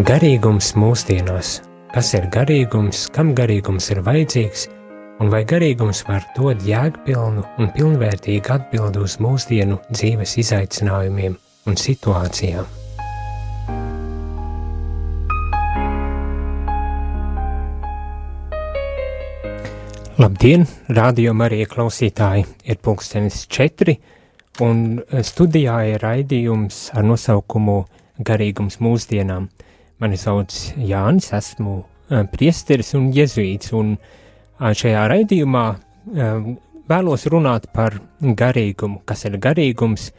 Garīgums mūsdienās. Kas ir garīgums, kam garīgums ir vajadzīgs, un vai garīgums var dot jēgpilnu un pilnvērtīgu atbildi uz mūsdienu dzīves izaicinājumiem un situācijām? Labdien, rādījumā arī klausītāji! Ir pulkstenis četri, un studijā ir raidījums ar nosaukumu Garīgums mūsdienām. Mani sauc Jānis, esmu priesteris un jezuīts, un šajā raidījumā vēlos runāt par garīgumu, kas ir garīgums,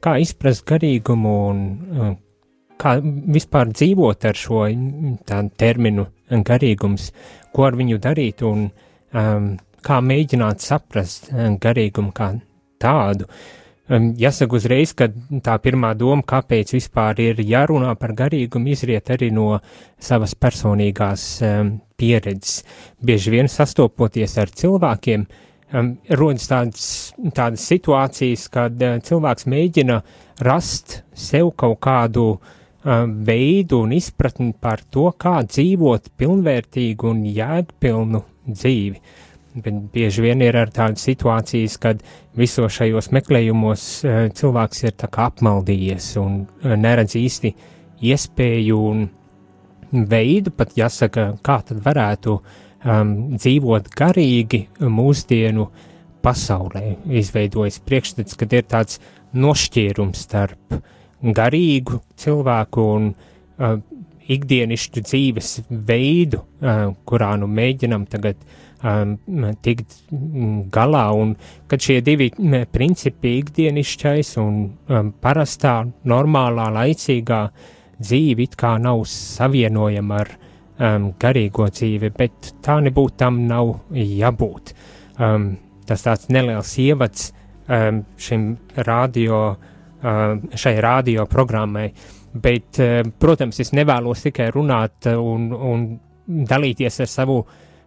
kā izprast garīgumu un kā vispār dzīvot ar šo terminu garīgums, ko ar viņu darīt un kā mēģināt saprast um, garīgumu kā tādu. Um, jāsaka uzreiz, ka tā pirmā doma, kāpēc vispār ir jārunā par garīgumu, izriet arī no savas personīgās um, pieredzes. Bieži vien sastopoties ar cilvēkiem, um, rodas tādas, tādas situācijas, kad uh, cilvēks mēģina rast sev kaut kādu uh, veidu un izpratni par to, kā dzīvot pilnvērtīgu un jēgpilnu dzīvi. Bet bieži vien ir ar tādas situācijas, kad visos šajos meklējumos eh, cilvēks ir tā kā apmaldījies un eh, neredz īsti iespēju un veidu, pat jāsaka, kā tad varētu um, dzīvot garīgi mūsdienu pasaulē. Izveidojas priekšstats, kad ir tāds nošķīrums starp garīgu cilvēku un uh, ikdienišķu dzīves veidu, uh, kurā nu mēģinam tagad um, tikt galā, un kad šie divi principi, ikdienišķais un um, parastā, normālā, laicīgā dzīve it kā nav savienojama ar um, garīgo dzīvi, bet tā nebūtu tam nav jābūt. Um, tas tāds neliels ievads um, šim radio, um, šai radio programmai. Uh, Bet, protams, es nevēlos tikai runāt un, un dalīties ar savu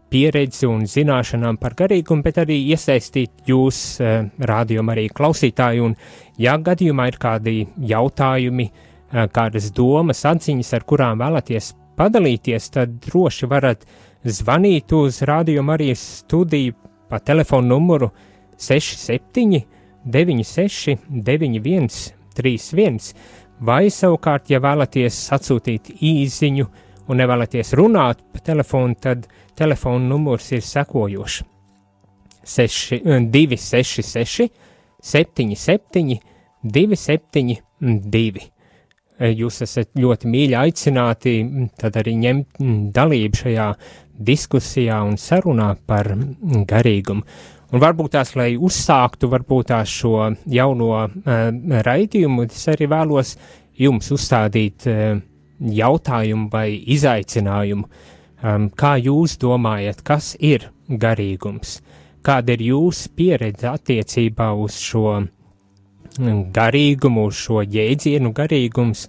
pieredzi un zināšanām par garīgumu, bet arī iesaistīt jūs, eh, rādījumā, arī klausītāji. Un, ja gadījumā ir kādi jautājumi, kādas domas, atziņas, ar kurām vēlaties padalīties, tad droši varat zvanīt uz rādījumu arī studiju pa telefonu numuru 67 96 91 31 vai savukārt, ja vēlaties atsūtīt īsiņu un nevēlaties runāt pa telefonu, tad telefona numurs ir sekojošs 266, 77, 272. Jūs esat ļoti mīļi aicināti tad arī ņemt dalību šajā diskusijā un sarunā par garīgumu. Un varbūt tās, lai uzsāktu varbūt tās šo jauno uh, raidījumu, es arī vēlos jums uzstādīt uh, jautājumu vai izaicinājumu. Um, kā jūs domājat, kas ir garīgums? Kāda ir jūsu pieredze attiecībā uz šo garīgumu, uz šo jēdzienu garīgums?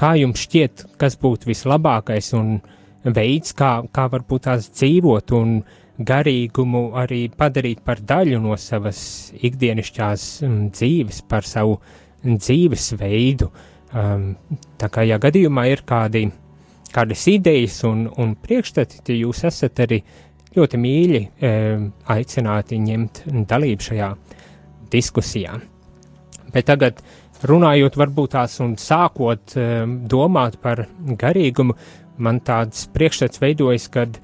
Kā jums šķiet, kas būtu vislabākais un veids, kā, kā varbūt tās dzīvot un uh, garīgumu arī padarīt par daļu no savas ikdienišķās um, dzīves, par savu dzīvesveidu. Um, tā kā, ja gadījumā ir kādi, kādas idejas un, un priekšstati, tad jūs esat arī ļoti mīļi um, aicināti ņemt dalību šajā diskusijā. Bet tagad, runājot varbūt tās un sākot um, domāt par garīgumu, man tāds priekšstats veidojas, kad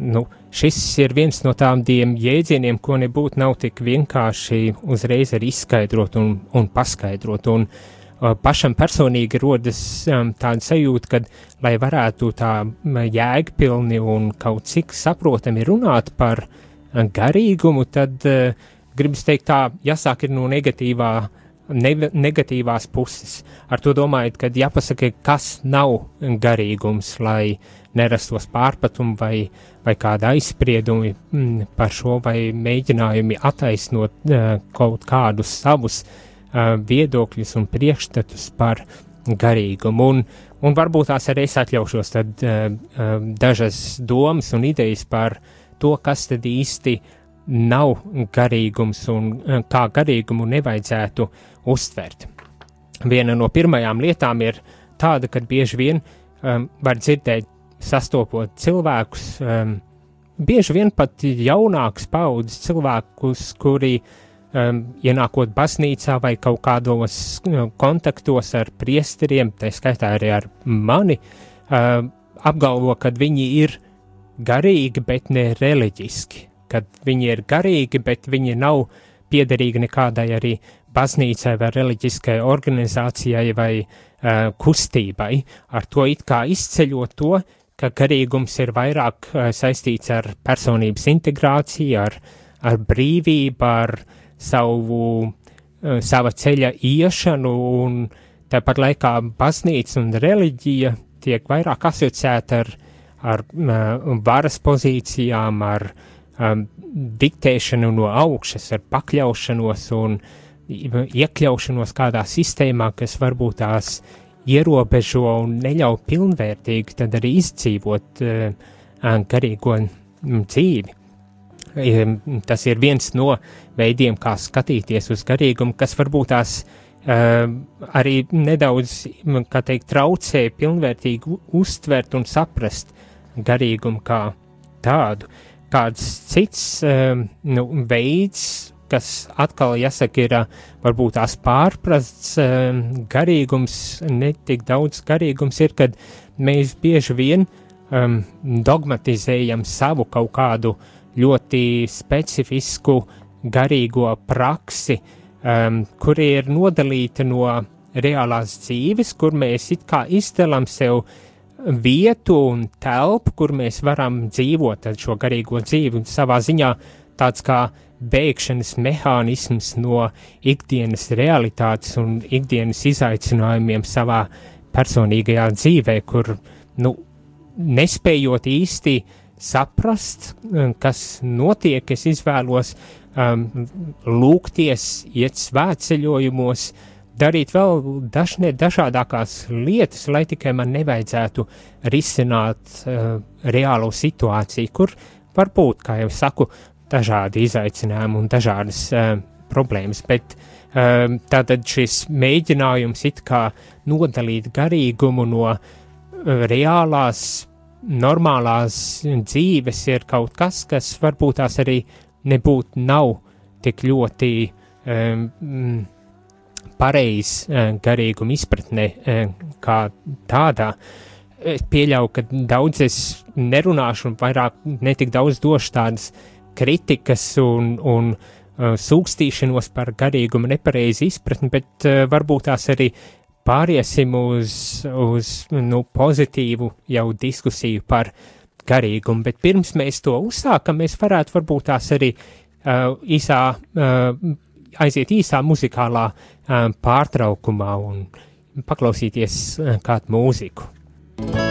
nu, šis ir viens no tādiem jēdzieniem, ko nebūtu nav tik vienkārši uzreiz arī izskaidrot un, un paskaidrot. Un, uh, pašam personīgi rodas um, tāda sajūta, ka, lai varētu tā jēgpilni un kaut cik saprotami runāt par garīgumu, tad uh, gribas teikt tā, jāsāk ir no negatīvā ne, negatīvās puses. Ar to domājot, ka jāpasaka, kas nav garīgums, lai nerastos pārpratumi vai, vai kāda aizspriedumi par šo vai mēģinājumi attaisnot uh, kaut kādus savus uh, viedokļus un priekšstatus par garīgumu. Un, un varbūt tās arī es atļaušos tad uh, uh, dažas domas un idejas par to, kas tad īsti nav garīgums un uh, kā garīgumu nevajadzētu uztvert. Viena no pirmajām lietām ir tāda, ka bieži vien uh, um, var dzirdēt, sastopot cilvēkus, um, bieži vien pat jaunāks paudzes cilvēkus, kuri um, ienākot baznīcā vai kaut kādos uh, kontaktos ar priesteriem, tā skaitā arī ar mani, um, apgalvo, ka viņi ir garīgi, bet ne reliģiski, kad viņi ir garīgi, bet viņi nav piederīgi nekādai arī baznīcai vai reliģiskai organizācijai vai uh, kustībai, ar to it kā izceļot to, ka garīgums ir vairāk uh, saistīts ar personības integrāciju, ar, ar brīvību, ar savu, uh, sava ceļa iešanu, un tāpat laikā baznīca un reliģija tiek vairāk asociēta ar, ar uh, varas pozīcijām, ar um, diktēšanu no augšas, ar pakļaušanos un iekļaušanos kādā sistēmā, kas varbūt tās ierobežo un neļauj pilnvērtīgi tad arī izdzīvot uh, garīgo dzīvi. Tas ir viens no veidiem, kā skatīties uz garīgumu, kas varbūt tās uh, arī nedaudz, kā teikt, traucē pilnvērtīgi uztvert un saprast garīgumu kā tādu. Kāds cits uh, nu, veids, kas atkal jāsaka ir varbūt tās pārprasts garīgums, netik daudz garīgums ir, kad mēs bieži vien um, dogmatizējam savu kaut kādu ļoti specifisku garīgo praksi, um, kur ir nodalīta no reālās dzīves, kur mēs it kā izdelam sev vietu un telpu, kur mēs varam dzīvot šo garīgo dzīvi. Un savā ziņā tāds kā bēgšanas mehānisms no ikdienas realitātes un ikdienas izaicinājumiem savā personīgajā dzīvē, kur, nu, nespējot īsti saprast, um, kas notiek, es izvēlos um, lūgties, iet svētceļojumos, darīt vēl dažne dažādākās lietas, lai tikai man nevajadzētu risināt uh, reālo situāciju, kur varbūt, kā jau saku, dažādi izaicinājumi un dažādas uh, problēmas, bet uh, tātad šis mēģinājums it kā nodalīt garīgumu no uh, reālās, normālās dzīves ir kaut kas, kas varbūt tās arī nebūtu nav tik ļoti um, pareizs uh, garīguma izpratne uh, kā tādā. Es pieļauju, ka daudz es nerunāšu un vairāk netik daudz došu tādas uh, kritikas un, un uh, sūkstīšanos par garīgumu nepareizi izpratni, bet uh, varbūt tās arī pāriesim uz, uz nu, pozitīvu jau diskusiju par garīgumu, bet pirms mēs to uzsākam, mēs varētu varbūt tās arī uh, īsā, uh, aiziet īsā muzikālā uh, pārtraukumā un paklausīties uh, kādu mūziku. izslāpušu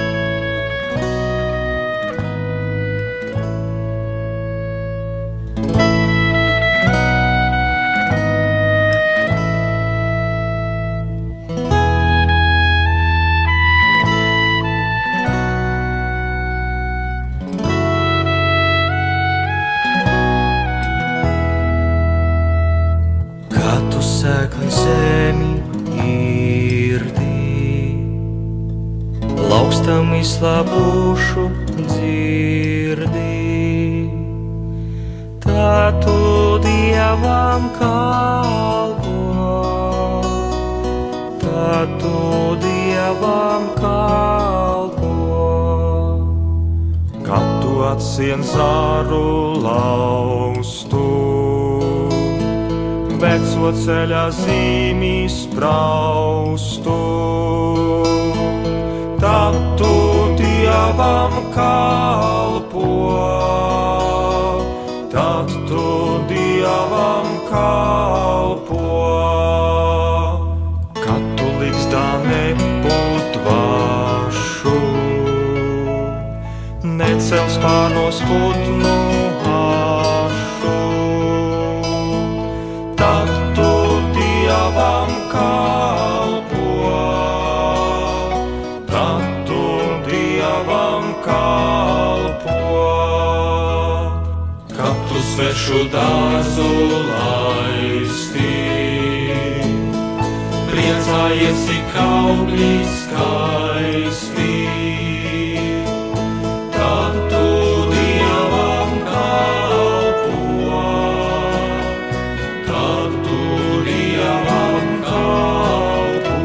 priekšu dārzu laistī. Priecājies, ik augļi skaisti. Tad tu dievam kalpo, tad tu dievam kalpo.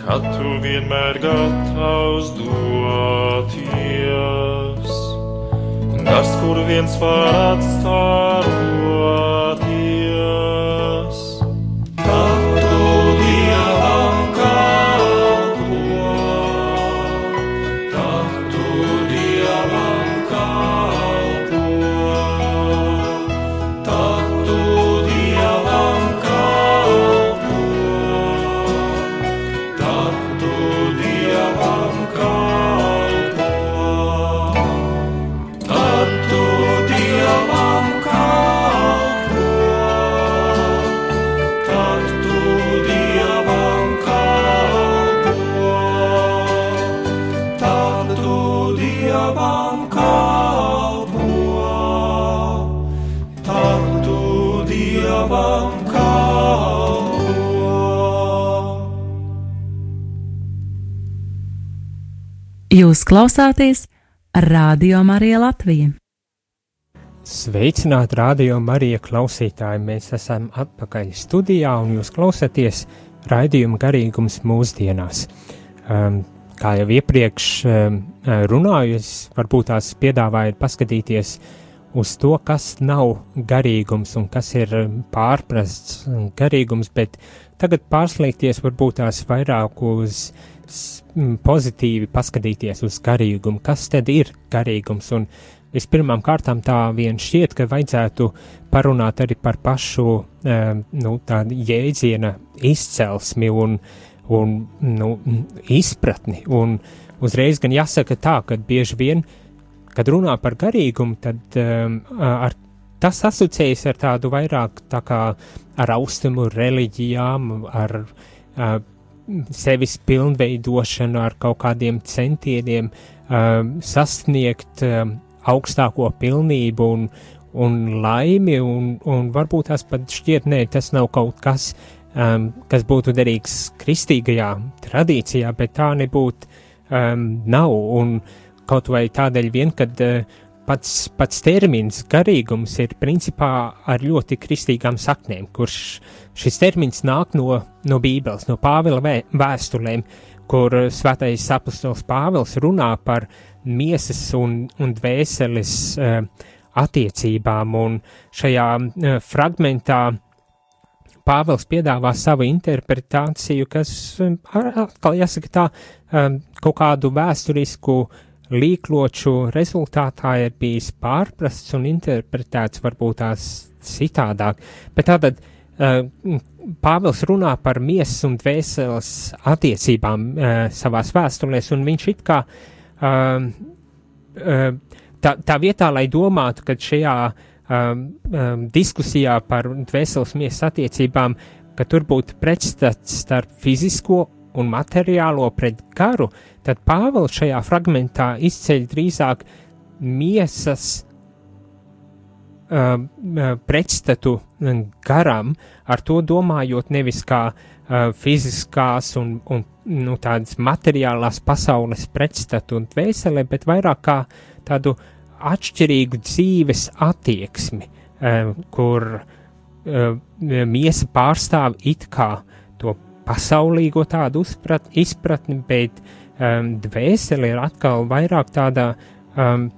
Kad tu vienmēr gatavo. Kur viens var atstāroties, Jūs klausāties Radio Marija Latvija. Sveicināti radio Marija klausītāji! Mēs esam atpakaļ studijā un jūs klausāties raidījuma garīgums mūsdienās. Um, kā jau iepriekš um, runāju, es varbūt tās piedāvāju paskatīties uz to, kas nav garīgums un kas ir um, pārprasts garīgums, bet tagad pārslēgties varbūt tās vairāk uz pozitīvi paskatīties uz garīgumu. Kas tad ir garīgums? Un vispirmām kārtām tā vien šķiet, ka vajadzētu parunāt arī par pašu um, nu, tādu jēdziena izcelsmi un, un nu, izpratni. Un uzreiz gan jāsaka tā, ka bieži vien, kad runā par garīgumu, tad um, ar tas asociējas ar tādu vairāk tā kā ar austrumu reliģijām, ar uh, sevis pilnveidošanu, ar kaut kādiem centieniem um, sasniegt um, augstāko pilnību un, un laimi, un, un varbūt tas pat šķiet, nē, tas nav kaut kas, um, kas būtu derīgs kristīgajā tradīcijā, bet tā nebūtu um, nav, un kaut vai tādēļ vien, kad uh, pats, pats termins garīgums ir principā ar ļoti kristīgām saknēm, kurš šis termins nāk no, no Bībeles, no Pāvila vē, vēstulēm, kur uh, svētais apustulis Pāvils runā par miesas un, un dvēseles uh, attiecībām, un šajā uh, fragmentā Pāvils piedāvā savu interpretāciju, kas ar- atkal jāsaka tā, um, kaut kādu vēsturisku līkloču rezultātā ir bijis pārprasts un interpretēts varbūt tās citādāk. Bet tātad uh, Pāvils runā par miesas un dvēseles attiecībām uh, savās vēstulēs, un viņš it kā um, uh, tā, tā vietā, lai domātu, ka šajā um, um, diskusijā par dvēseles miesas attiecībām, ka tur būtu pretstats starp fizisko un materiālo pret garu, tad Pāvils šajā fragmentā izceļ drīzāk miesas uh, uh, pretstatu um, garam, ar to domājot nevis kā uh, fiziskās un, un nu, tādas materiālās pasaules pretstatu un dvēselē, bet vairāk kā tādu atšķirīgu dzīves attieksmi, uh, kur uh, miesa pārstāv it kā to pasaulīgo tādu uzprat, izpratni, bet um, dvēsele ir atkal vairāk tādā um,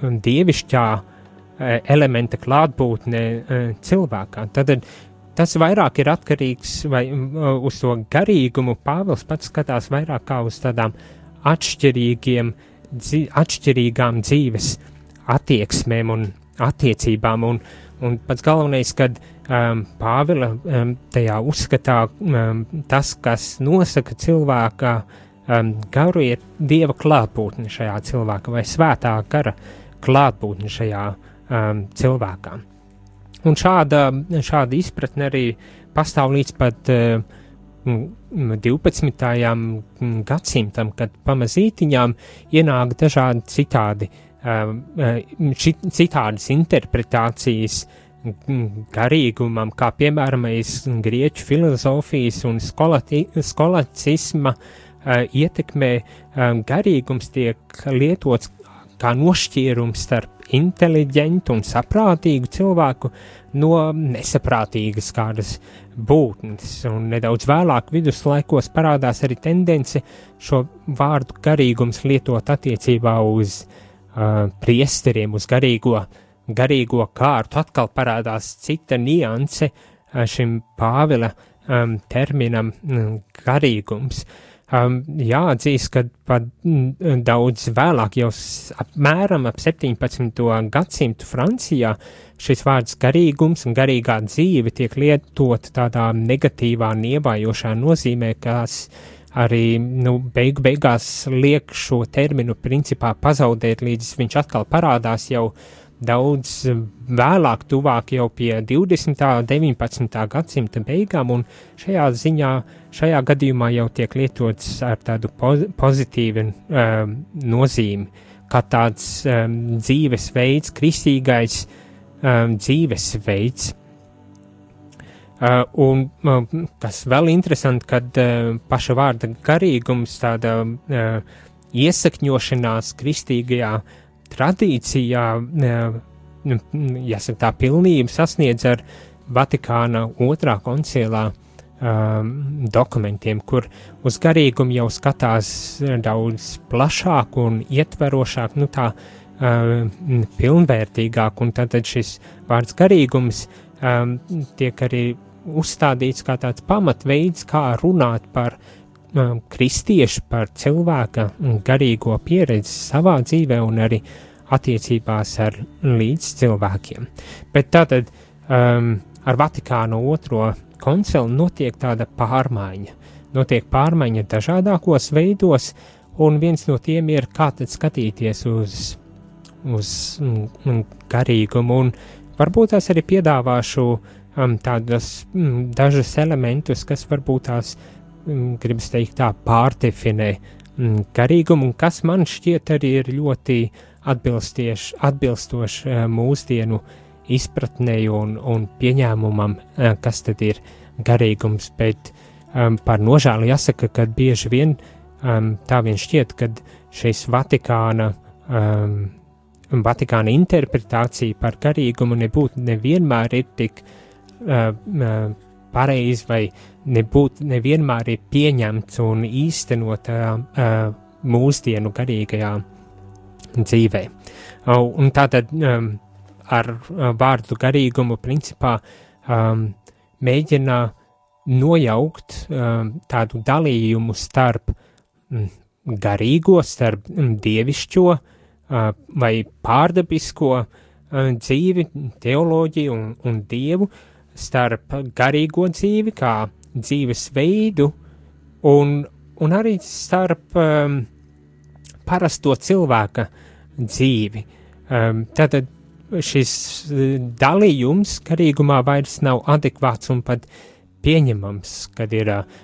dievišķā uh, elementa klātbūtne uh, cilvēkā. Tad tas vairāk ir atkarīgs vai, uh, uz to garīgumu. Pāvils pats skatās vairāk kā uz tādām atšķirīgiem, dzi, atšķirīgām dzīves attieksmēm un attiecībām. Un, un pats galvenais, kad um, Pāvila um, tajā uzskatā um, tas, kas nosaka cilvēka um, garu, ir dieva klātbūtne šajā cilvēkā vai svētā gara klātbūtne šajā um, cilvēkā. Un šāda, šāda izpratne arī pastāv līdz pat uh, mm, 12. gadsimtam, kad pamazītiņām ienāk dažādi citādi, um, uh, ši, citādas interpretācijas garīgumam, kā piemēram grieķu filozofijas un skolati, skolacisma uh, ietekmē um, garīgums tiek lietots kā nošķīrums starp inteliģentu un saprātīgu cilvēku no nesaprātīgas kādas būtnes. Un nedaudz vēlāk viduslaikos parādās arī tendence šo vārdu garīgums lietot attiecībā uz uh, priesteriem, uz garīgo, garīgo kārtu. Atkal parādās cita nianse uh, šim Pāvila um, terminam um, garīgums. Um, jāatzīst, ka pat mm, daudz vēlāk, jau apmēram ap 17. gadsimtu Francijā, šis vārds garīgums un garīgā dzīve tiek lietot tādā negatīvā, nievājošā nozīmē, kas arī nu, beigu beigās liek šo terminu principā pazaudēt, līdz viņš atkal parādās jau daudz vēlāk, tuvāk jau pie 20. un 19. gadsimta beigām, un šajā ziņā, šajā gadījumā jau tiek lietots ar tādu pozitīvu um, nozīmi, kā tāds um, dzīvesveids, kristīgais um, dzīvesveids. Uh, un uh, kas vēl interesanti, kad uh, paša vārda garīgums, tāda uh, iesakņošanās kristīgajā tradīcijā, uh, jāsaka, tā pilnība sasniedz ar Vatikāna otrā koncilā um, dokumentiem, kur uz garīgumu jau skatās daudz plašāk un ietverošāk, nu tā uh, pilnvērtīgāk, un tad šis vārds garīgums um, tiek arī uzstādīts kā tāds pamatveids, kā runāt par um, kristiešu, par cilvēka garīgo pieredzi savā dzīvē un arī attiecībās ar līdzcilvēkiem. Bet tātad um, ar Vatikānu otro koncilu notiek tāda pārmaiņa. Notiek pārmaiņa dažādākos veidos, un viens no tiem ir kā tad skatīties uz, uz mm, garīgumu, un varbūt es arī piedāvāšu uh, um, tādas mm, dažas elementus, kas varbūt tās, mm, gribas teikt, tā pārdefinē mm, garīgumu, un kas man šķiet arī ir ļoti atbilstoši uh, mūsdienu izpratnei un, un pieņēmumam, uh, kas tad ir garīgums, bet um, par nožēlu jāsaka, ka bieži vien um, tā vien šķiet, ka šis Vatikāna um, Vatikāna interpretācija par garīgumu nebūtu nevienmēr ir tik uh, uh, pareizi vai nebūt nevienmēr ir pieņemts un īstenot uh, mūsdienu garīgajā dzīvē. Uh, un tātad um, ar uh, vārdu garīgumu principā um, mēģina nojaukt um, tādu dalījumu starp um, garīgo, starp um, dievišķo uh, vai pārdabisko uh, dzīvi, teoloģiju un, un dievu, uh, starp garīgo dzīvi, kā dzīves veidu, un, un arī starp um, parasto cilvēka dzīvi. Um, tātad šis uh, dalījums garīgumā vairs nav adekvāts un pat pieņemams, kad ir uh,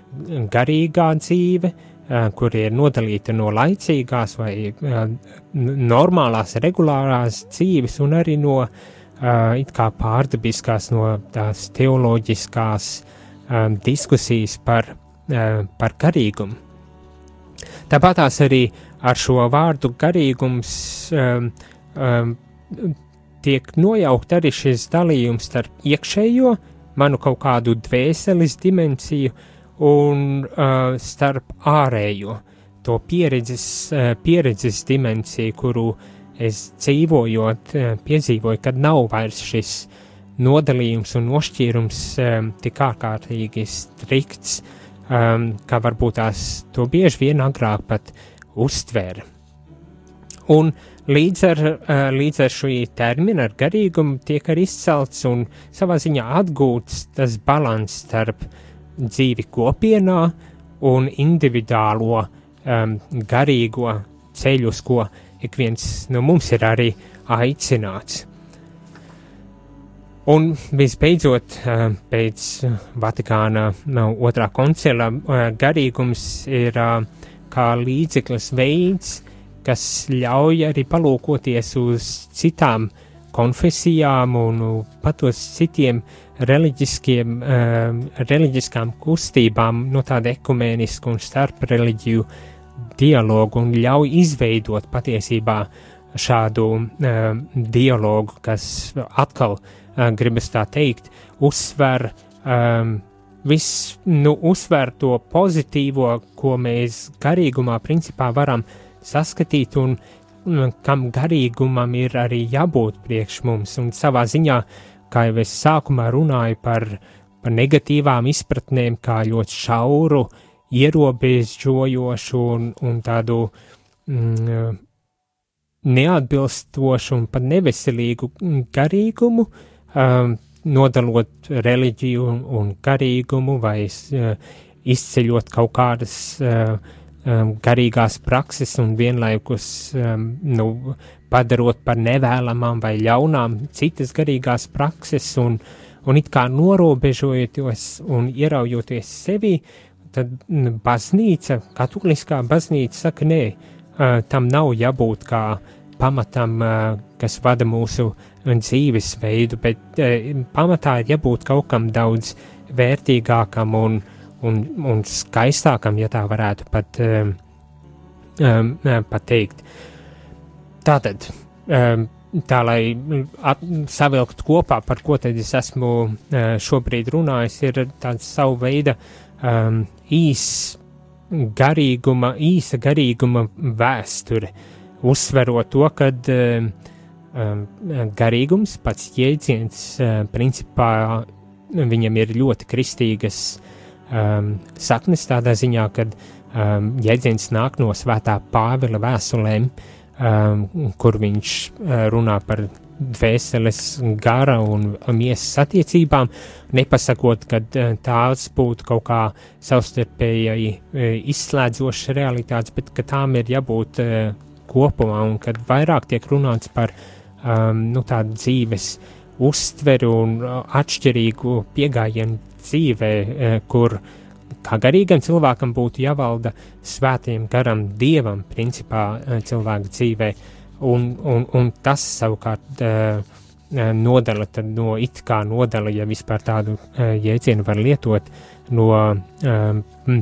garīgā dzīve, uh, kur ir nodalīta no laicīgās vai uh, normālās, regulārās dzīves un arī no uh, uh, it kā pārdabiskās no tās teoloģiskās um, diskusijas par, uh, par garīgumu. Tāpat tās arī ar šo vārdu garīgums um, um, tiek nojaukt arī šis dalījums starp iekšējo, manu kaut kādu dvēseles dimensiju un uh, starp ārējo, to pieredzes, uh, pieredzes dimensiju, kuru uh, es dzīvojot, eh, piedzīvoju, kad nav vairs šis nodalījums un nošķīrums um, tik ārkārtīgi strikts, um, kā varbūt tās to bieži vien agrāk pat uztvēra. Un līdz ar, uh, līdz ar šī termina, ar garīgumu, tiek arī izcelts un savā ziņā atgūts tas balans starp dzīvi kopienā un individuālo um, garīgo ceļu, uz ko ik viens no mums ir arī aicināts. Un visbeidzot, eh, pēc Vatikāna otrā koncila eh, garīgums ir eh, kā līdzeklis veids, kas ļauj arī palūkoties uz citām konfesijām un pat uz citiem reliģiskiem, reliģiskām kustībām no tāda ekumēniska un starp reliģiju dialogu un ļauj izveidot patiesībā šādu uh, dialogu, kas atkal, uh, gribas tā teikt, uzsver um, viss, nu, uzsver to pozitīvo, ko mēs garīgumā principā varam saskatīt un, un kam garīgumam ir arī jābūt priekš mums. Un savā ziņā, kā jau es sākumā runāju par, par negatīvām izpratnēm, kā ļoti šauru, ierobežojošu un, un tādu mm, neatbilstošu un pat neveselīgu garīgumu, um, nodalot reliģiju un, garīgumu vai uh, izceļot kaut kādas uh, um, garīgās prakses un vienlaikus um, nu, padarot par nevēlamām vai ļaunām citas garīgās prakses un, un it kā norobežojoties un ieraujoties sevi, tad baznīca, katoliskā baznīca saka, nē, uh, tam nav jābūt kā pamatam, uh, kas vada mūsu dzīvesveidu, bet pamatā ir jābūt kaut kam daudz vērtīgākam un, un, un skaistākam, ja tā varētu pat, um, um, pateikt. Tātad, um, tā lai at, savilkt kopā, par ko tad es esmu uh, šobrīd runājis, ir tāds savu veidu um, īs garīguma, īsa garīguma vēsture, uzsverot to, kad uh, Um, garīgums, pats jēdziens, uh, principā viņam ir ļoti kristīgas um, saknes tādā ziņā, ka um, jēdziens nāk no svētā Pāvila vēstulēm, um, kur viņš uh, runā par dvēseles gara un miesas attiecībām, nepasakot, ka uh, tās būtu kaut kā savstarpēji uh, izslēdzošas realitātes, bet ka tām ir jābūt uh, kopumā un kad vairāk tiek runāts par um, nu, tādu dzīves uztveru un atšķirīgu pieejamību dzīvē, kur kā garīgam cilvēkam būtu jāvalda svētiem garam dievam, principā cilvēka dzīvē, un, un, un tas savukārt uh, uh nodala no it kā nodala, ja vispār tādu uh, jēdzienu var lietot, no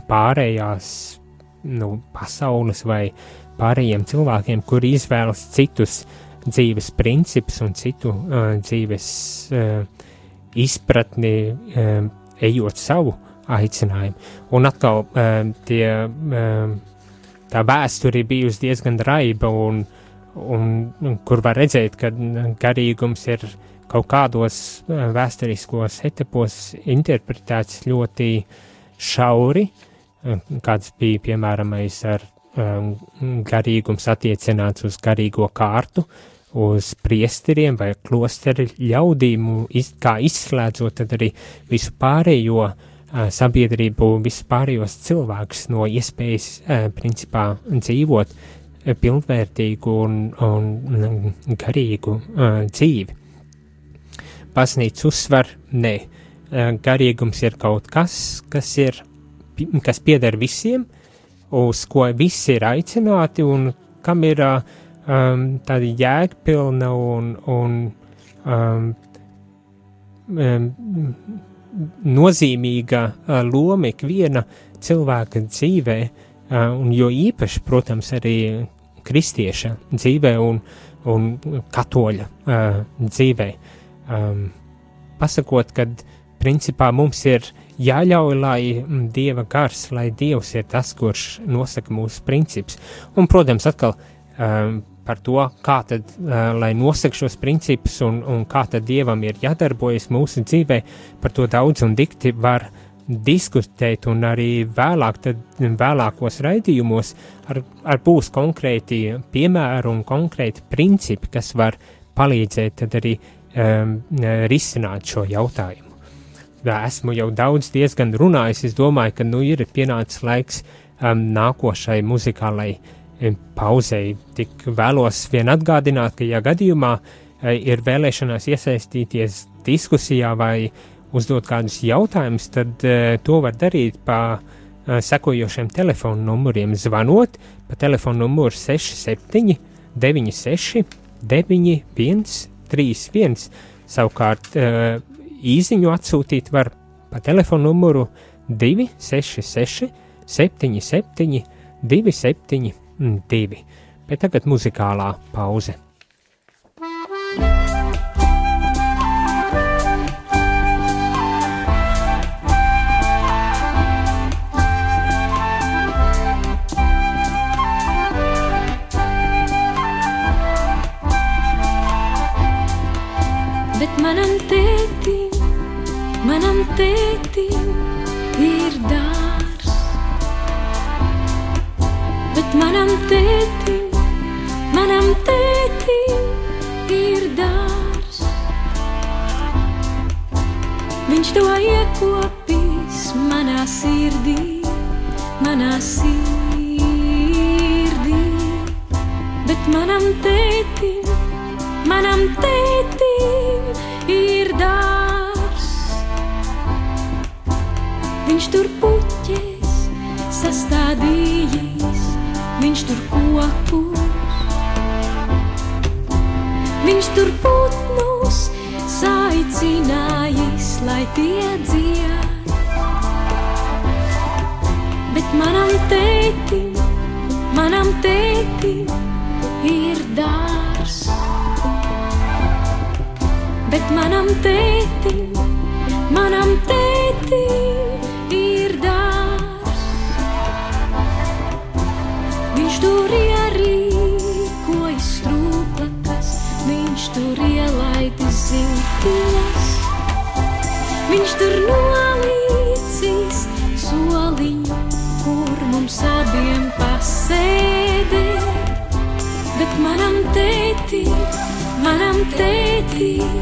pārējās nu, pasaules vai pārējiem cilvēkiem, kuri izvēlas citus uh, dzīves principus un citu uh, dzīves uh, izpratni, uh, ejot savu aicinājumu. Un atkal uh, tie, uh, tā vēsture ir bijusi diezgan raiba, un, un, un kur var redzēt, ka garīgums ir kaut kādos uh, vēsturiskos etapos interpretēts ļoti šauri, uh, kāds bija piemēram ar um, garīgums attiecināts uz garīgo kārtu, uz priesteriem vai klosteri ļaudīm, iz, kā izslēdzot tad arī visu pārējo uh, sabiedrību, visu pārējos cilvēkus no iespējas uh, principā dzīvot. uh, pilnvērtīgu un, un garīgu uh, dzīvi. Pasnīts uzsver, nē, garīgums ir kaut kas, kas ir, kas pieder visiem, uz ko visi ir aicināti un kam ir uh, um, tāda jēgpilna un, un um, um, nozīmīga loma ikviena cilvēka dzīvē, uh, un jo īpaši, protams, arī kristieša dzīvē un, un katoļa uh, dzīvē. Um, pasakot, ka principā mums ir jāļauj, lai mm, dieva gars, lai dievs ir tas, kurš nosaka mūsu principus. Un, protams, atkal um, par to, kā tad, uh, lai nosaka šos principus un, un kā tad dievam ir jādarbojas mūsu dzīvē, par to daudz un dikti var diskutēt, un arī vēlāk, tad, vēlākos raidījumos ar, ar būs konkrēti piemēri un konkrēti principi, kas var palīdzēt tad arī um, risināt šo jautājumu. Esmu jau daudz diezgan runājis, es domāju, ka nu ir pienācis laiks um, nākošai muzikālai uh, pauzei. Tik vēlos vien atgādināt, ka, ja gadījumā e, ir vēlēšanās iesaistīties diskusijā vai uzdot kādus jautājumus, tad uh, to var darīt pa uh, sekojošiem telefonu numuriem. Zvanot pa telefonu numuru 67 96 91 31. Savukārt uh, īziņu atsūtīt var pa telefonu numuru 266 77 27 divi. Bet tagad muzikālā pauze. Sirdī, manā sirdī, bet manam tētim, manam tētim ir dārs. Viņš tur puķēs sastādījis, viņš tur kokus, viņš tur putnus saicinājis, lai tie dzied. Bet manam tētim, manam tētim ir dārs. Bet manam tētim, tētim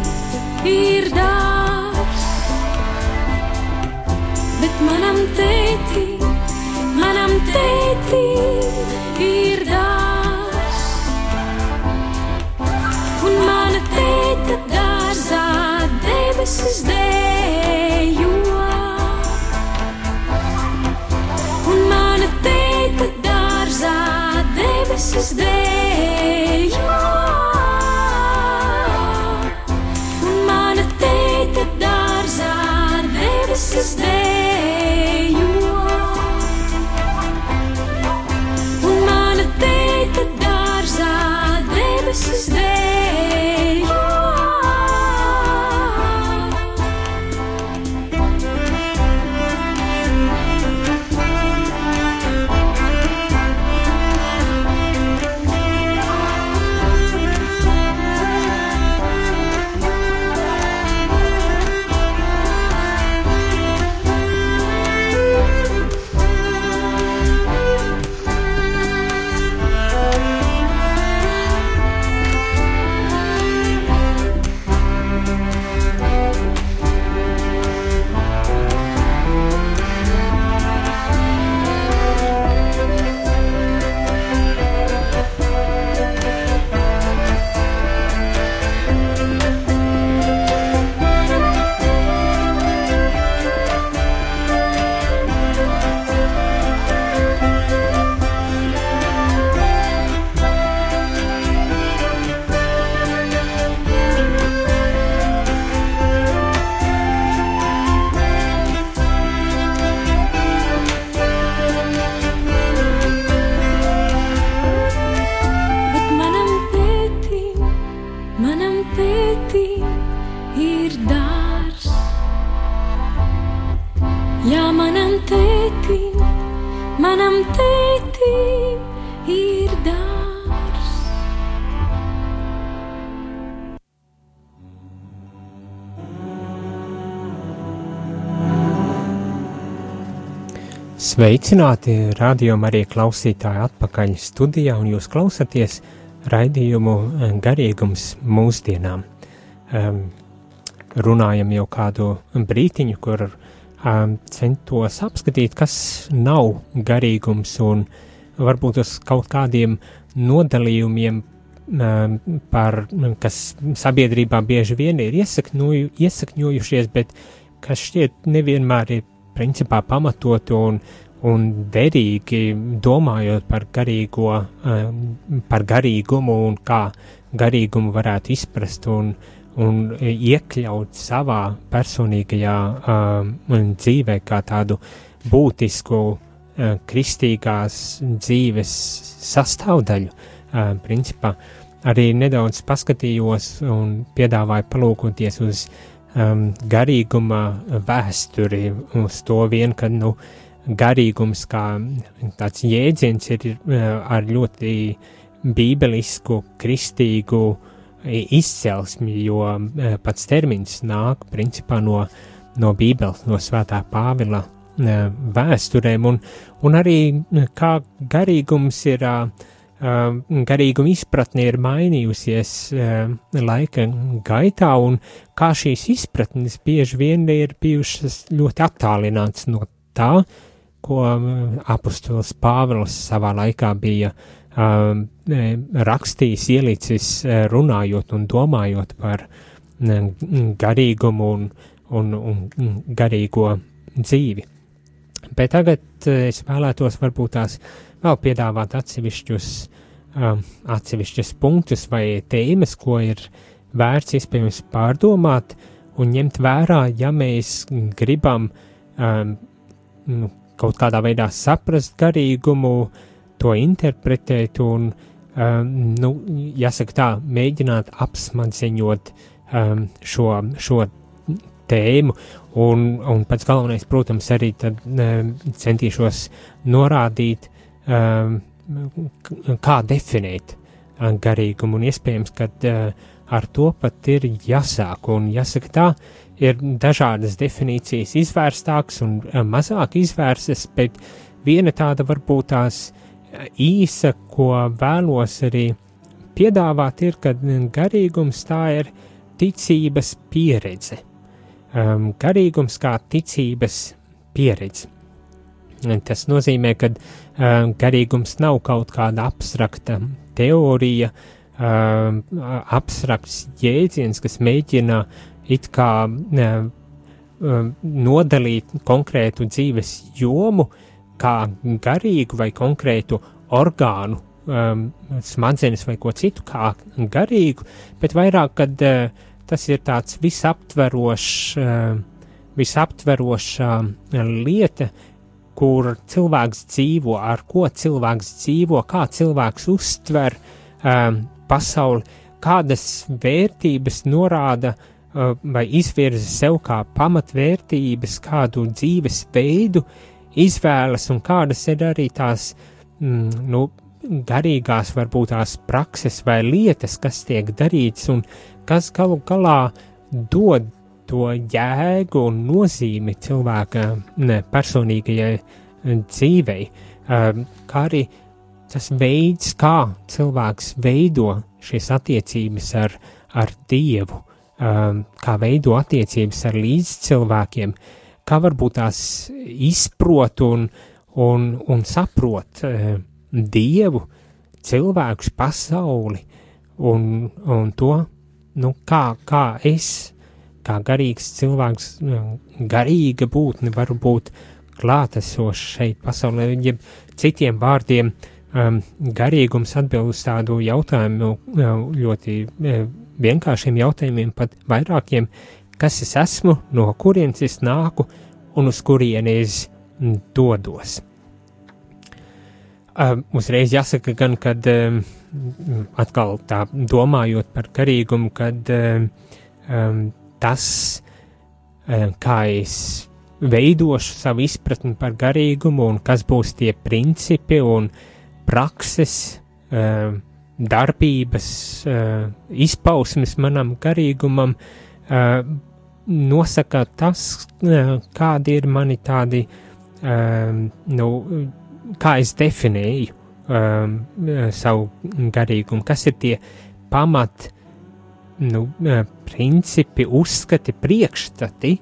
ir dārs. Bet manam tētim, manam tētim ir dārs. Un mana tēta dārzā debesis dējo. Un mana tēta dārzā debesis dējo. Sveicināti, rādījumā arī klausītāji atpakaļ studijā, un jūs klausāties raidījumu eh, garīgums mūsdienām. Um, runājam jau kādu brītiņu, kur um, centos apskatīt, kas nav garīgums, un varbūt uz kaut kādiem nodalījumiem, um, par, kas sabiedrībā bieži vien ir iesakņoju, iesakņojušies, bet kas šķiet nevienmēr ir principā pamatoti un, un derīgi domājot par garīgo, um, par garīgumu un kā garīgumu varētu izprast un, un iekļaut savā personīgajā um, dzīvē kā tādu būtisku uh, kristīgās dzīves sastāvdaļu. Uh, principā arī nedaudz paskatījos un piedāvāju palūkoties uz um, garīguma vēsturi, uz to vien, ka nu, garīgums kā tāds jēdziens ir uh, ar ļoti bībelisku, kristīgu izcelsmi, jo uh, pats termins nāk principā no, no bībeles, no svētā Pāvila vēsturēm, un, un arī kā garīgums ir, garīguma izpratne ir mainījusies laika gaitā, un kā šīs izpratnes bieži vien ir bijušas ļoti attālināts no tā, ko apustulis Pāvils savā laikā bija uh, rakstījis, ielicis runājot un domājot par garīgumu un, un, un garīgo dzīvi. Bet tagad es vēlētos varbūt tās vēl piedāvāt atsevišķus, um, atsevišķus punktus vai tēmas, ko ir vērts iespējams pārdomāt un ņemt vērā, ja mēs gribam um, nu, kaut kādā veidā saprast garīgumu, to interpretēt un, um, nu, jāsaka tā, mēģināt apsmadziņot um, šo, šo tēmu, un, un pats galvenais, protams, arī tad um, centīšos norādīt, um, kā definēt um, garīgumu, un iespējams, ka ar to pat ir jāsāk, un jāsaka tā, ir dažādas definīcijas izvērstākas un mazāk izvērstas, bet viena tāda varbūt tās īsa, ko vēlos arī piedāvāt, ir, ka garīgums tā ir ticības pieredze. Um, garīgums kā ticības pieredze. Tas nozīmē, ka um, garīgums nav kaut kāda abstrakta teorija, um, abstrakts jēdziens, kas mēģina it kā um, nodalīt konkrētu dzīves jomu kā garīgu vai konkrētu orgānu, um, smadzenes vai ko citu kā garīgu, bet vairāk, kad uh, tas ir tāds visaptverošs, eh, visaptveroša lieta, kur cilvēks dzīvo, ar ko cilvēks dzīvo, kā cilvēks uztver um, pasauli, kādas vērtības norāda uh, vai izvirza sev kā pamatvērtības, kādu dzīves veidu izvēlas un kādas ir arī tās, mm, nu, garīgās varbūt tās prakses vai lietas, kas tiek darītas un kas galu galā dod to jēgu un nozīmi cilvēka ne, personīgajai eh, dzīvei, um, kā arī tas veids, kā cilvēks veido šīs attiecības ar, ar Dievu, um, kā veido attiecības ar līdzcilvēkiem, kā varbūt tās izprot un, un, un saprot uh, Dievu, cilvēkus, pasauli un, un to, nu, kā, kā es, kā garīgs cilvēks, nu, garīga būtne, varu būt klātesošs šeit pasaulē, jeb citiem vārdiem, um, garīgums atbild uz tādu jautājumu, ļoti vienkāršiem jautājumiem, pat vairākiem, kas es esmu, no kurienes es nāku un uz kurienes dodos. Um, uzreiz jāsaka gan, kad um, atkal tā domājot par garīgumu, kad um, tas, um, kā es veidošu savu izpratni par garīgumu un kas būs tie principi un prakses, um, darbības, uh, izpausmes manam garīgumam, nosaka tas, kādi ir mani tādi, nu, kā es definēju savu garīgumu, kas ir tie pamat, nu, uh, principi, uzskati, priekšstati,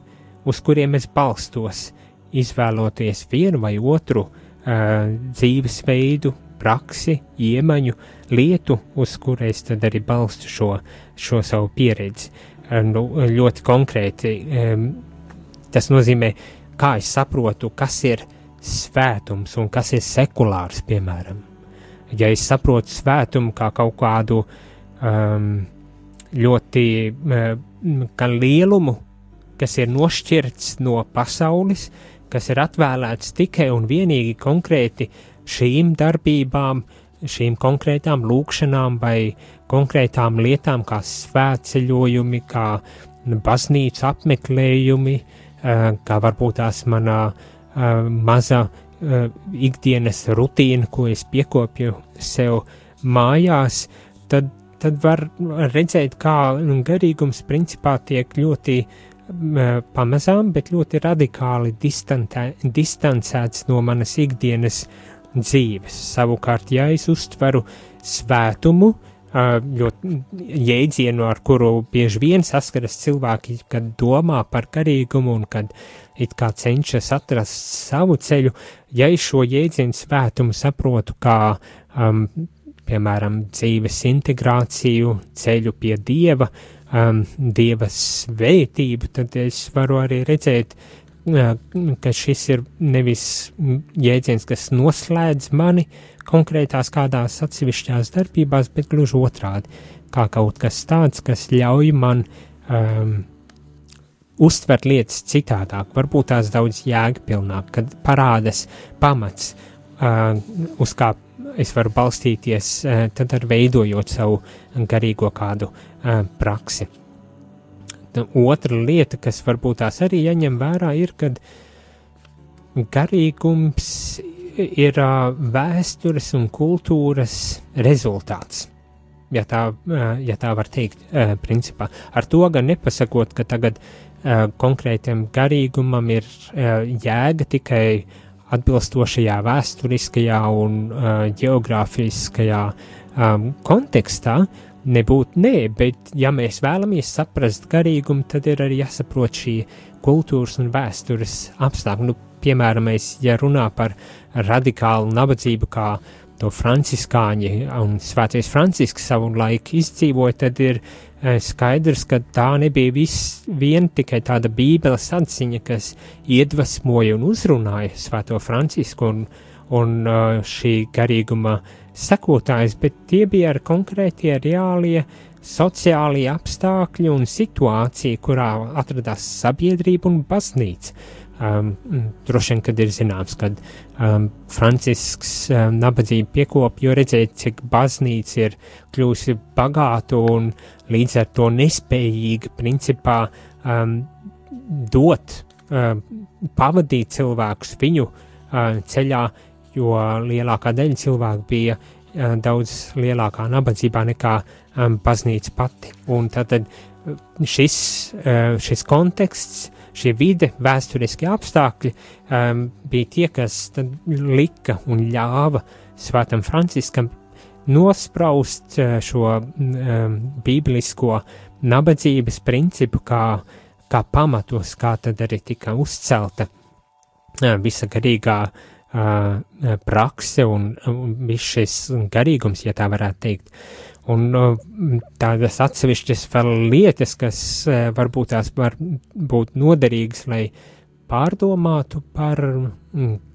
uz kuriem es balstos, izvēloties vienu vai otru uh, dzīvesveidu, praksi, iemaņu, lietu, uz kuru es tad arī balstu šo, šo savu pieredzi. Uh, nu, ļoti konkrēti, um, tas nozīmē, kā es saprotu, kas ir svētums un kas ir sekulārs, piemēram ja es saprotu svētumu kā kaut kādu um, ļoti uh, lielumu, kas ir nošķirts no pasaules, kas ir atvēlēts tikai un vienīgi konkrēti šīm darbībām, šīm konkrētām lūkšanām vai konkrētām lietām, kā svētceļojumi, kā baznīcu apmeklējumi, uh, kā varbūt tās manā uh, maza ikdienas rutīna, ko es piekopju sev mājās, tad, tad var redzēt, kā garīgums principā tiek ļoti pamazām, bet ļoti radikāli distantē, distancēts no manas ikdienas dzīves. Savukārt, ja es uztveru svētumu, ļoti jēdzienu, ar kuru bieži vien saskaras cilvēki, kad domā par garīgumu un kad it kā cenšas atrast savu ceļu, ja es šo jēdzienu svētumu saprotu kā, um, piemēram, dzīves integrāciju, ceļu pie dieva, um, dieva svētību, tad es varu arī redzēt, uh, ka šis ir nevis jēdziens, kas noslēdz mani konkrētās kādās atsevišķās darbībās, bet gluži otrādi, kā kaut kas tāds, kas ļauj man um, uztvert lietas citādāk, varbūt tās daudz jēgpilnāk, kad parādās pamats, uh, uz kā es varu balstīties, uh, tad ar veidojot savu garīgo kādu uh, praksi. Otra lieta, kas varbūt tās arī jāņem vērā, ir, kad garīgums ir uh, vēstures un kultūras rezultāts ja tā, ja tā var teikt, principā. Ar to gan nepasakot, ka tagad konkrētam garīgumam ir jēga tikai atbilstošajā vēsturiskajā un geogrāfiskajā kontekstā, nebūt nē, bet ja mēs vēlamies saprast garīgumu, tad ir arī jāsaprot šī kultūras un vēstures apstākļi. Nu, piemēram, mēs, ja runā par radikālu nabadzību kā uh, to franciskāņi un svētais Francisks savu laiku izdzīvoja, tad ir e, skaidrs, ka tā nebija viss vien tikai tāda bībeles atziņa, kas iedvesmoja un uzrunāja svēto Francisku un, un e, šī garīguma sekotājs, bet tie bija ar konkrētie reālie sociālie apstākļi un situācija, kurā atradās sabiedrība un baznīca. Um, droši vien, kad ir zināms, ka um, Francisks um, nabadzību piekopja, jo redzēt, cik baznīca ir kļūsi bagāta un līdz ar to nespējīga principā um, dot, um, pavadīt cilvēkus viņu uh, ceļā, jo lielākā daļa cilvēku bija uh, daudz lielākā nabadzībā nekā um, baznīca pati. Un tad šis, uh, šis konteksts šie vide, vēsturiskie apstākļi um, bija tie, kas lika un ļāva Svētam Franciskam nospraust uh, šo um, bībelisko nabadzības principu kā, kā pamatos, kā tad arī tika uzcelta uh, visa garīgā uh, prakse un, un viss šis garīgums, ja tā varētu teikt. Uh, Un tādas atsevišķas vēl lietas, kas e, varbūt tās var būt noderīgas, lai pārdomātu par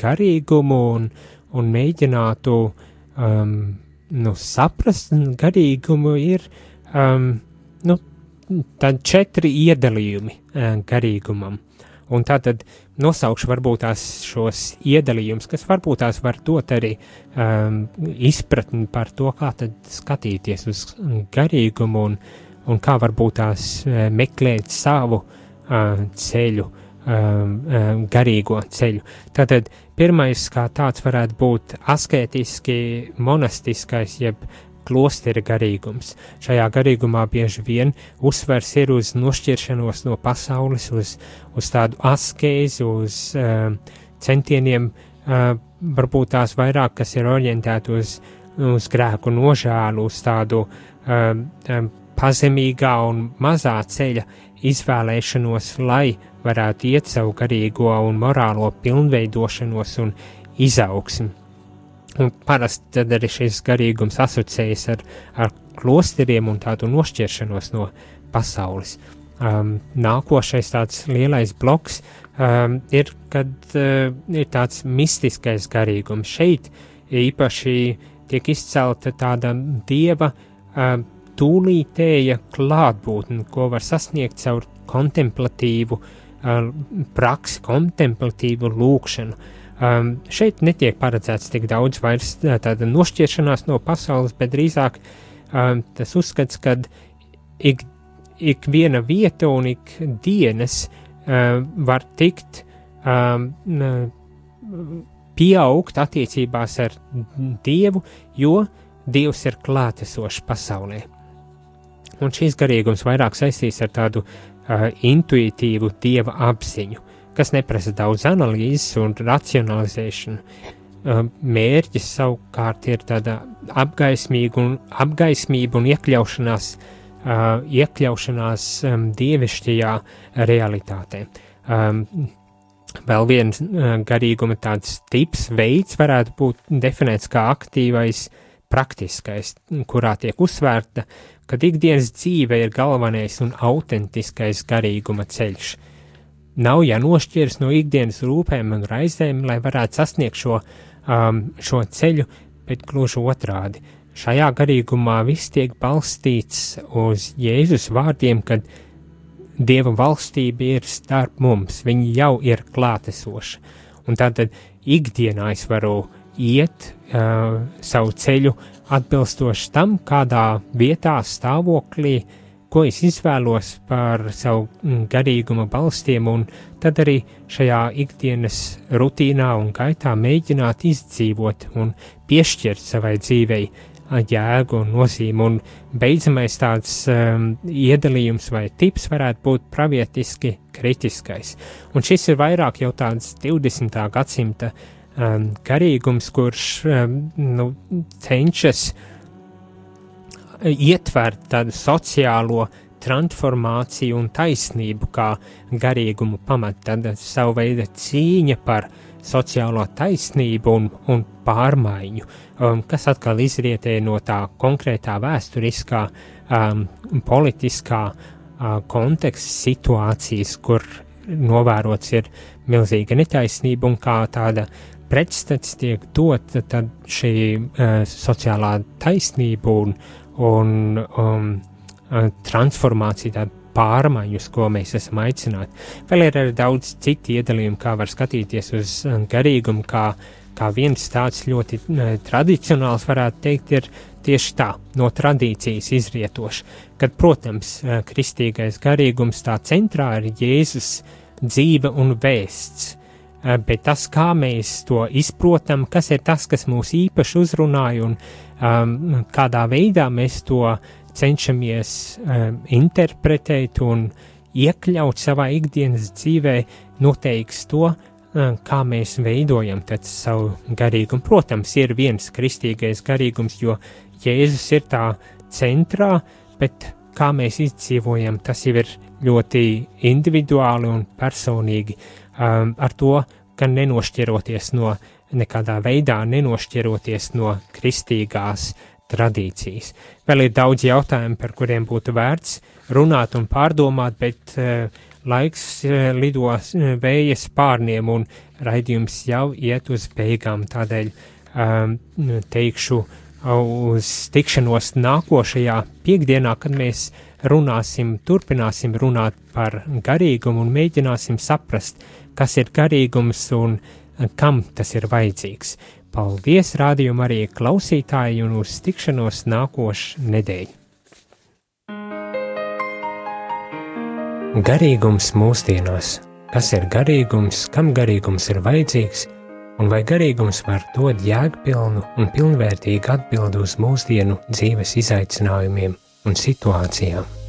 garīgumu un, un mēģinātu um, nu, saprast garīgumu, ir um, nu, četri iedalījumi um, garīgumam. Un tā tad nosaukšu varbūt tās šos iedalījumus, kas varbūt tās var dot arī um, izpratni par to, kā tad skatīties uz garīgumu un, un kā varbūt tās uh, meklēt savu uh, ceļu, um, um, garīgo ceļu. Tātad pirmais kā tāds varētu būt asketiski, monastiskais, jeb klostera garīgums. Šajā garīgumā bieži vien uzsvers ir uz nošķiršanos no pasaules, uz, uz tādu askēzi, uz uh, centieniem, uh, varbūt tās vairāk, kas ir orientēti uz, uz grēku nožēlu, uz tādu uh, um, pazemīgā un mazā ceļa izvēlēšanos, lai varētu iet savu garīgo un morālo pilnveidošanos un izaugsmu. Un parasti tad arī šis garīgums asociējas ar, ar klosteriem un tādu nošķiršanos no pasaules. Um, nākošais tāds lielais bloks um, ir, kad uh, ir tāds mistiskais garīgums. Šeit īpaši tiek izcelta tāda dieva uh, tūlītēja klātbūtne, ko var sasniegt caur kontemplatīvu uh, praksi, kontemplatīvu lūkšanu. Uh, Um, šeit netiek paredzēts tik daudz vairs tāda nošķiršanās no pasaules, bet drīzāk um, tas uzskats, ka ik, ik viena vieta un ik dienas um, var tikt um, pieaugt attiecībās ar Dievu, jo Dievs ir klātesošs pasaulē. Un šīs garīgums vairāk saistīts ar tādu uh, intuitīvu dieva apziņu, kas neprasa daudz analīzes un racionalizēšanu. Uh, mērķis savukārt ir tāda apgaismīga un, apgaismība un iekļaušanās, uh, iekļaušanās um, dievišķajā realitātē. Um, vēl viens uh, garīguma tāds tips, veids varētu būt definēts kā aktīvais, praktiskais, kurā tiek uzsvērta kad ikdienas dzīve ir galvenais un autentiskais garīguma ceļš. Nav jānošķiras no ikdienas rūpēm un raizēm, lai varētu sasniegt šo, um, šo ceļu, bet gluži otrādi. Šajā garīgumā viss tiek balstīts uz Jēzus vārdiem, kad Dieva valstība ir starp mums, viņa jau ir klātesoša. Un tātad ikdienā es varu iet uh, savu ceļu atbilstoši tam, kādā vietā, stāvoklī, ko es izvēlos par savu mm, garīguma balstiem, un tad arī šajā ikdienas rutīnā un gaitā mēģināt izdzīvot un piešķirt savai dzīvei jēgu un nozīmi, un beidzamais tāds um, iedalījums vai tips varētu būt pravietiski kritiskais. Un šis ir vairāk jau tāds 20. gadsimta uh, um, garīgums, kurš um, nu, cenšas ietvert tādu sociālo transformāciju un taisnību kā garīgumu pamatu, tāda savu veidu cīņa par sociālo taisnību un, un pārmaiņu, um, kas atkal izrietē no tā konkrētā vēsturiskā, um, politiskā uh, konteksta situācijas, kur novērots ir milzīga netaisnība un kā tāda pretstats tiek dota, tad šī uh, sociālā taisnība un, un um, uh, transformācija, tāda pārmaiņu, uz ko mēs esam aicināti. Vēl ir arī daudz citu iedalījumu, kā var skatīties uz garīgumu, kā, kā viens tāds ļoti uh, tradicionāls, varētu teikt, ir tieši tā, no tradīcijas izrietoši, kad, protams, uh, kristīgais garīgums tā centrā ir Jēzus dzīve un vēsts bet tas, kā mēs to izprotam, kas ir tas, kas mūs īpaši uzrunāja un um, kādā veidā mēs to cenšamies um, interpretēt un iekļaut savā ikdienas dzīvē, noteiks to, um, kā mēs veidojam savu garīgumu. Protams, ir viens kristīgais garīgums, jo Jēzus ir tā centrā, bet kā mēs izdzīvojam, tas jau ir ļoti individuāli un personīgi um, ar to, ka nenošķiroties no nekādā veidā, nenošķiroties no kristīgās tradīcijas. Vēl ir daudz jautājumu, par kuriem būtu vērts runāt un pārdomāt, bet uh, laiks uh, lido uh, vējas pārniem un raidījums jau iet uz beigām. Tādēļ um, teikšu uz tikšanos nākošajā piekdienā, kad mēs runāsim, turpināsim runāt par garīgumu un mēģināsim saprast, kas ir garīgums un kam tas ir vajadzīgs. Paldies, rādījumam, arī klausītāji, un uz tikšanos nākošu nedēļu. Garīgums mūsdienās. Kas ir garīgums, kam garīgums ir vajadzīgs, un vai garīgums var dot jēgpilnu un pilnvērtīgu atbildi uz mūsdienu dzīves izaicinājumiem un situācijām?